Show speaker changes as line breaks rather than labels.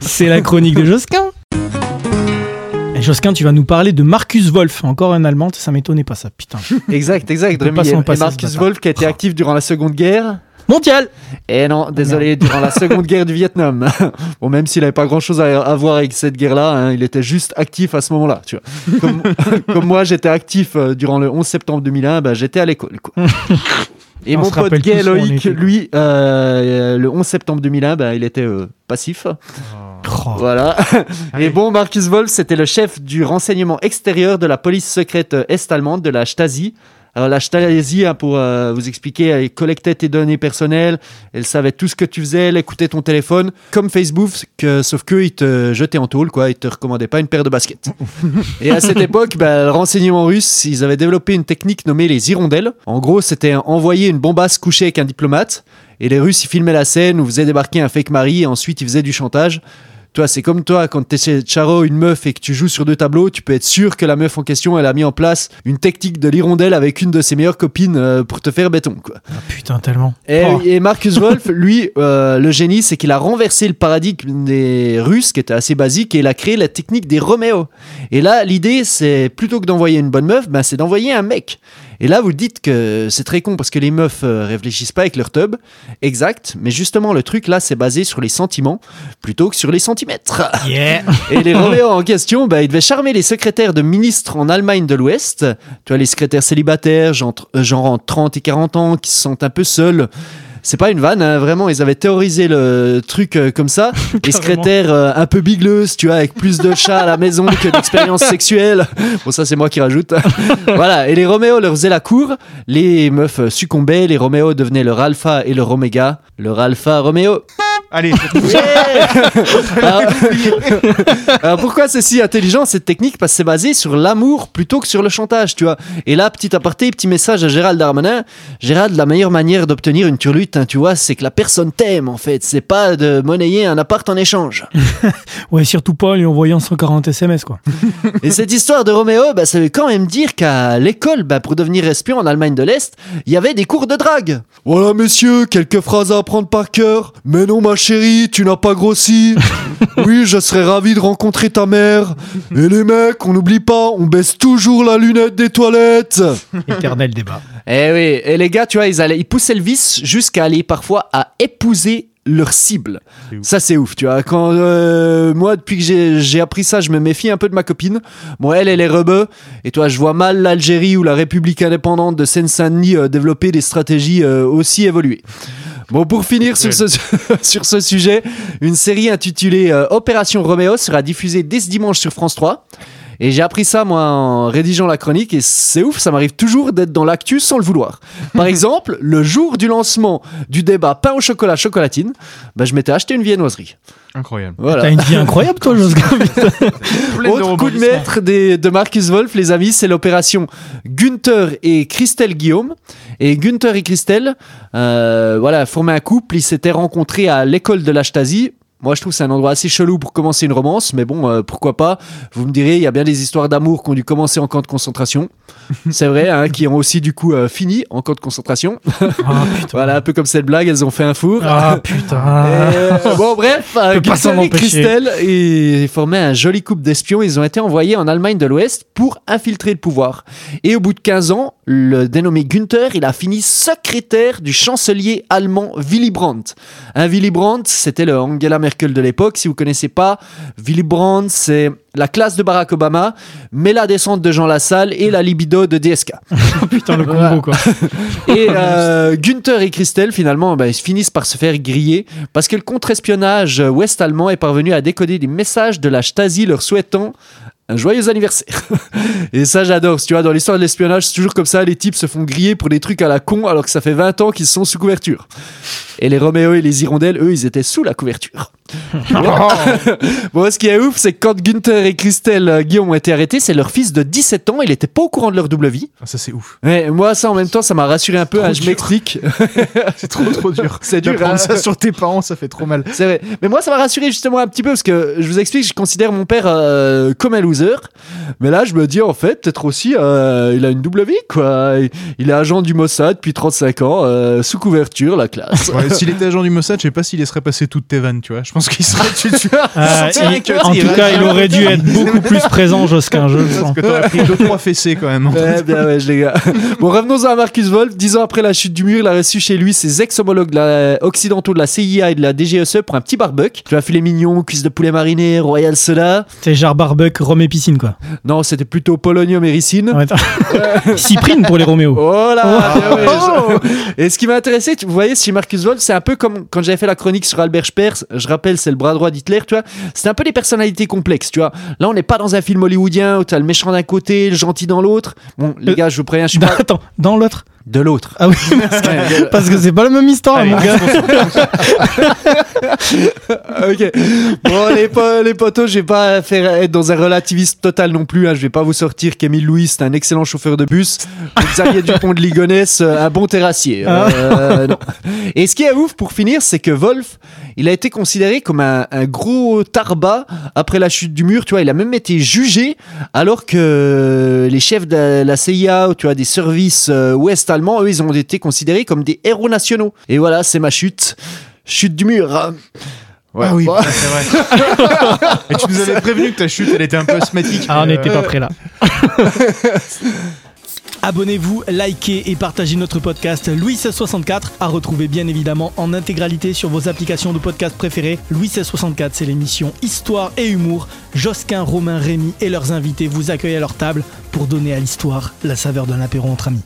C'est la chronique de Josquin. Et Josquin, tu vas nous parler de Marcus Wolf, encore un Allemand, ça m'étonnait pas ça, putain.
Exact, exact.
pas
Et Marcus. Wolf qui a été actif durant la Seconde Guerre.
Mondial
Et non, désolé, durant la Seconde Guerre du Vietnam. Bon, même s'il n'avait pas grand-chose à, à voir avec cette guerre-là, hein, il était juste actif à ce moment-là. Tu vois. Comme, comme moi, j'étais actif euh, durant le 11 septembre 2001, bah, j'étais à l'école. Et
On
mon pote gay Loïc, lui, euh, le 11 septembre 2001, bah, il était euh, passif.
Oh.
Voilà. Et bon, Marcus Wolf, c'était le chef du renseignement extérieur de la police secrète euh, est-allemande, de la Stasi. Alors, la Stasi, hein, pour euh, vous expliquer, elle collectait tes données personnelles, elle savait tout ce que tu faisais, elle écoutait ton téléphone, comme Facebook, que, sauf qu'eux, ils te jetaient en tôle, quoi, ils te recommandaient pas une paire de baskets. Et à cette époque, bah, le renseignement russe, ils avaient développé une technique nommée les hirondelles. En gros, c'était envoyer une bombasse couchée avec un diplomate, et les Russes, ils filmaient la scène, ou faisaient débarquer un fake mari, et ensuite ils faisaient du chantage. Toi, c'est comme toi, quand tu chez Charo une meuf et que tu joues sur deux tableaux, tu peux être sûr que la meuf en question, elle a mis en place une technique de l'hirondelle avec une de ses meilleures copines euh, pour te faire béton, quoi.
Ah, putain, tellement.
Et,
Oh.
et Marcus Wolf, lui, euh, le génie, c'est qu'il a renversé le paradigme des Russes, qui était assez basique, et il a créé la technique des Roméo. Et là, l'idée, c'est plutôt que d'envoyer une bonne meuf, ben, c'est d'envoyer un mec. Et là, vous dites que c'est très con parce que les meufs euh, réfléchissent pas avec leur tub. Exact. Mais justement, le truc là, c'est basé sur les sentiments plutôt que sur les centimètres.
Yeah
Et les Roméo en question, bah, ils devaient charmer les secrétaires de ministres en Allemagne de l'Ouest. Tu vois, les secrétaires célibataires, genre, euh, genre entre 30 et 40 ans, qui se sentent un peu seuls. C'est pas une vanne, hein, vraiment, ils avaient théorisé le truc euh, comme ça. Les secrétaires euh, un peu bigleuses, tu vois, avec plus de chats à la maison que d'expériences sexuelles. Bon, ça, c'est moi qui rajoute. voilà, et les Roméo leur faisaient la cour. Les meufs succombaient, les Roméo devenaient leur alpha et leur oméga. Leur alpha Roméo.
Allez,
Alors, alors pourquoi c'est si intelligent cette technique? Parce que c'est basé sur l'amour plutôt que sur le chantage, tu vois. Et là, petit aparté, petit message à Gérald Darmanin. Gérald, la meilleure manière d'obtenir une turlute, hein, tu vois, c'est que la personne t'aime en fait. C'est pas de monnayer un appart en échange.
Ouais, surtout pas en lui envoyant 140 SMS, quoi.
Et cette histoire de Roméo, bah, ça veut quand même dire qu'à l'école, bah, pour devenir espion en Allemagne de l'Est, il y avait des cours de drague. Voilà, messieurs, quelques phrases à apprendre par cœur. Mais non, ma chérie, tu n'as pas grossi. Oui, je serais ravi de rencontrer ta mère. Et les mecs, on n'oublie pas, on baisse toujours la lunette des toilettes.
Éternel débat.
Eh oui, et les gars, tu vois, ils, allaient, ils poussaient le vice jusqu'à aller parfois à épouser leur cible. Ça, c'est ouf, tu vois. Quand euh, moi, depuis que j'ai- j'ai appris ça, je me méfie un peu de ma copine. Bon, elle, elle est rebeu. Et toi, je vois mal l'Algérie ou la République indépendante de Seine-Saint-Denis euh, développer des stratégies euh, aussi évoluées. Bon, pour finir sur ce, sur ce sujet, une série intitulée euh, Opération Roméo sera diffusée dès ce dimanche sur France 3. Et j'ai appris ça, moi, en rédigeant la chronique, et c'est ouf, ça m'arrive toujours d'être dans l'actu sans le vouloir. Par exemple, le jour du lancement du débat pain au chocolat chocolatine, bah, je m'étais acheté une viennoiserie.
incroyable.
Voilà.
T'as une vie incroyable, toi, Josquin.
Autre coup de maître des- de Marcus Wolf, les amis, c'est l'opération Gunther et Christelle Guillaume. Et Gunther et Christelle, euh, voilà, formaient un couple. Ils s'étaient rencontrés à l'école de la Stasi. Moi, je trouve que c'est un endroit assez chelou pour commencer une romance, mais bon, euh, pourquoi pas? Vous me direz, il y a bien des histoires d'amour qui ont dû commencer en camp de concentration. C'est vrai, hein, qui ont aussi du coup euh, fini en camp de concentration.
Ah.
Voilà, un peu comme cette blague, elles ont fait un four.
Ah, putain.
Euh, bon, bref, Gunther et. Christelle ils formaient un joli couple d'espions. Ils ont été envoyés en Allemagne de l'Ouest pour infiltrer le pouvoir. Et au bout de 15 ans, le dénommé Günther, il a fini secrétaire du chancelier allemand Willy Brandt. Un Willy Brandt, c'était le Angela Merkel de l'époque. Si vous connaissez pas, Willy Brandt, c'est la classe de Barack Obama, mais la descente de Jean Lassalle et la libido de DSK.
Oh, putain, le combo, quoi.
Et euh, Günther et Christelle, finalement, bah, ils finissent par se faire griller parce que le contre-espionnage ouest-allemand est parvenu à décoder des messages de la Stasi leur souhaitant un joyeux anniversaire. et ça, j'adore. Tu vois, dans l'histoire de l'espionnage, c'est toujours comme ça. Les types se font griller pour des trucs à la con alors que ça fait 20 ans qu'ils sont sous couverture. Et les Roméo et les Hirondelles, eux, ils étaient sous la couverture. bon, ce qui est ouf, c'est que quand Günther et Christelle euh, Guillaume ont été arrêtés, c'est leur fils de 17 ans. Il était pas au courant de leur double vie.
Ah, ça, c'est ouf.
Ouais, moi, ça, en même temps, ça m'a rassuré un peu. Hein, je m'explique.
C'est trop, trop dur.
C'est dur,
D'apprendre
hein.
ça sur tes parents, ça fait trop mal.
C'est vrai. Mais moi, ça m'a rassuré justement un petit peu parce que je vous explique, je considère mon père euh, comme un loser. Mais là, je me dis, en fait, peut-être aussi, euh, il a une double vie, quoi. Il, est agent du Mossad depuis 35 ans, euh, sous couverture, la classe.
Ouais, s'il était agent du Mossad, je sais pas s'il laisserait passer toutes tes vannes, tu vois. Je pense pense qu'il serait tu, tu vois,
Euh,
sentirais
il-
que-
en
il
tout cas, il aurait dû être beaucoup plus présent, Josquin, je.
Parce que t'aurais pris deux trois fessées quand même.
Ouais, bien ouais, les gars. Bon, revenons à Marcus Wolf. Dix ans après la chute du mur, il a reçu chez lui ses ex-homologues occidentaux de la CIA et de la DGSE pour un petit barbecue. Tu as filet mignon, cuisse de poulet mariné, royal soda.
C'est genre barbecue, rhum et piscine, quoi.
Non, c'était plutôt polonium et ricine.
Ouais, attends. Cyprine pour les Roméo.
Oh là
Oh.
bien ouais, je- Et ce qui m'a intéressé, tu- vous voyez, chez Marcus Wolf, c'est un peu comme quand j'avais fait la chronique sur Albert Speer, je rappelle, c'est le bras droit d'Hitler, tu vois. C'est un peu des personnalités complexes, tu vois. Là, on n'est pas dans un film hollywoodien où t'as le méchant d'un côté, le gentil dans l'autre. Bon, les
Euh,
gars, je vous préviens, je suis
Dans-
pas
Attends, dans l'autre
de l'autre.
Ah oui, parce que parce que c'est pas la même histoire,
Allez,
mon gars.
ok. Bon, les, po- les potos, je vais pas faire être dans un relativisme total non plus. Hein. Je vais pas vous sortir qu'Émile Louis, c'est un excellent chauffeur de bus. Xavier Dupont de Ligonnès, euh, un bon terrassier. Euh, non. Et ce qui est ouf pour finir, c'est que Wolf, il a été considéré comme un, un gros tarba après la chute du mur. Tu vois, il a même été jugé alors que les chefs de la CIA, ou tu vois, des services euh, ouest allemands, eux, ils ont été considérés comme des héros nationaux. Et voilà, c'est ma chute. Chute du mur.
Ouais,
Ah oui.
bah, c'est vrai. Et tu nous avais prévenu que ta chute, elle était un peu asthmatique.
Ah, on n'était
euh,
pas prêt là. Abonnez-vous, likez et partagez notre podcast Louis 1664 à retrouver bien évidemment en intégralité sur vos applications de podcast préférées. Louis 1664, c'est l'émission Histoire et Humour. Josquin, Romain, Rémy et leurs invités vous accueillent à leur table pour donner à l'histoire la saveur d'un apéro entre amis.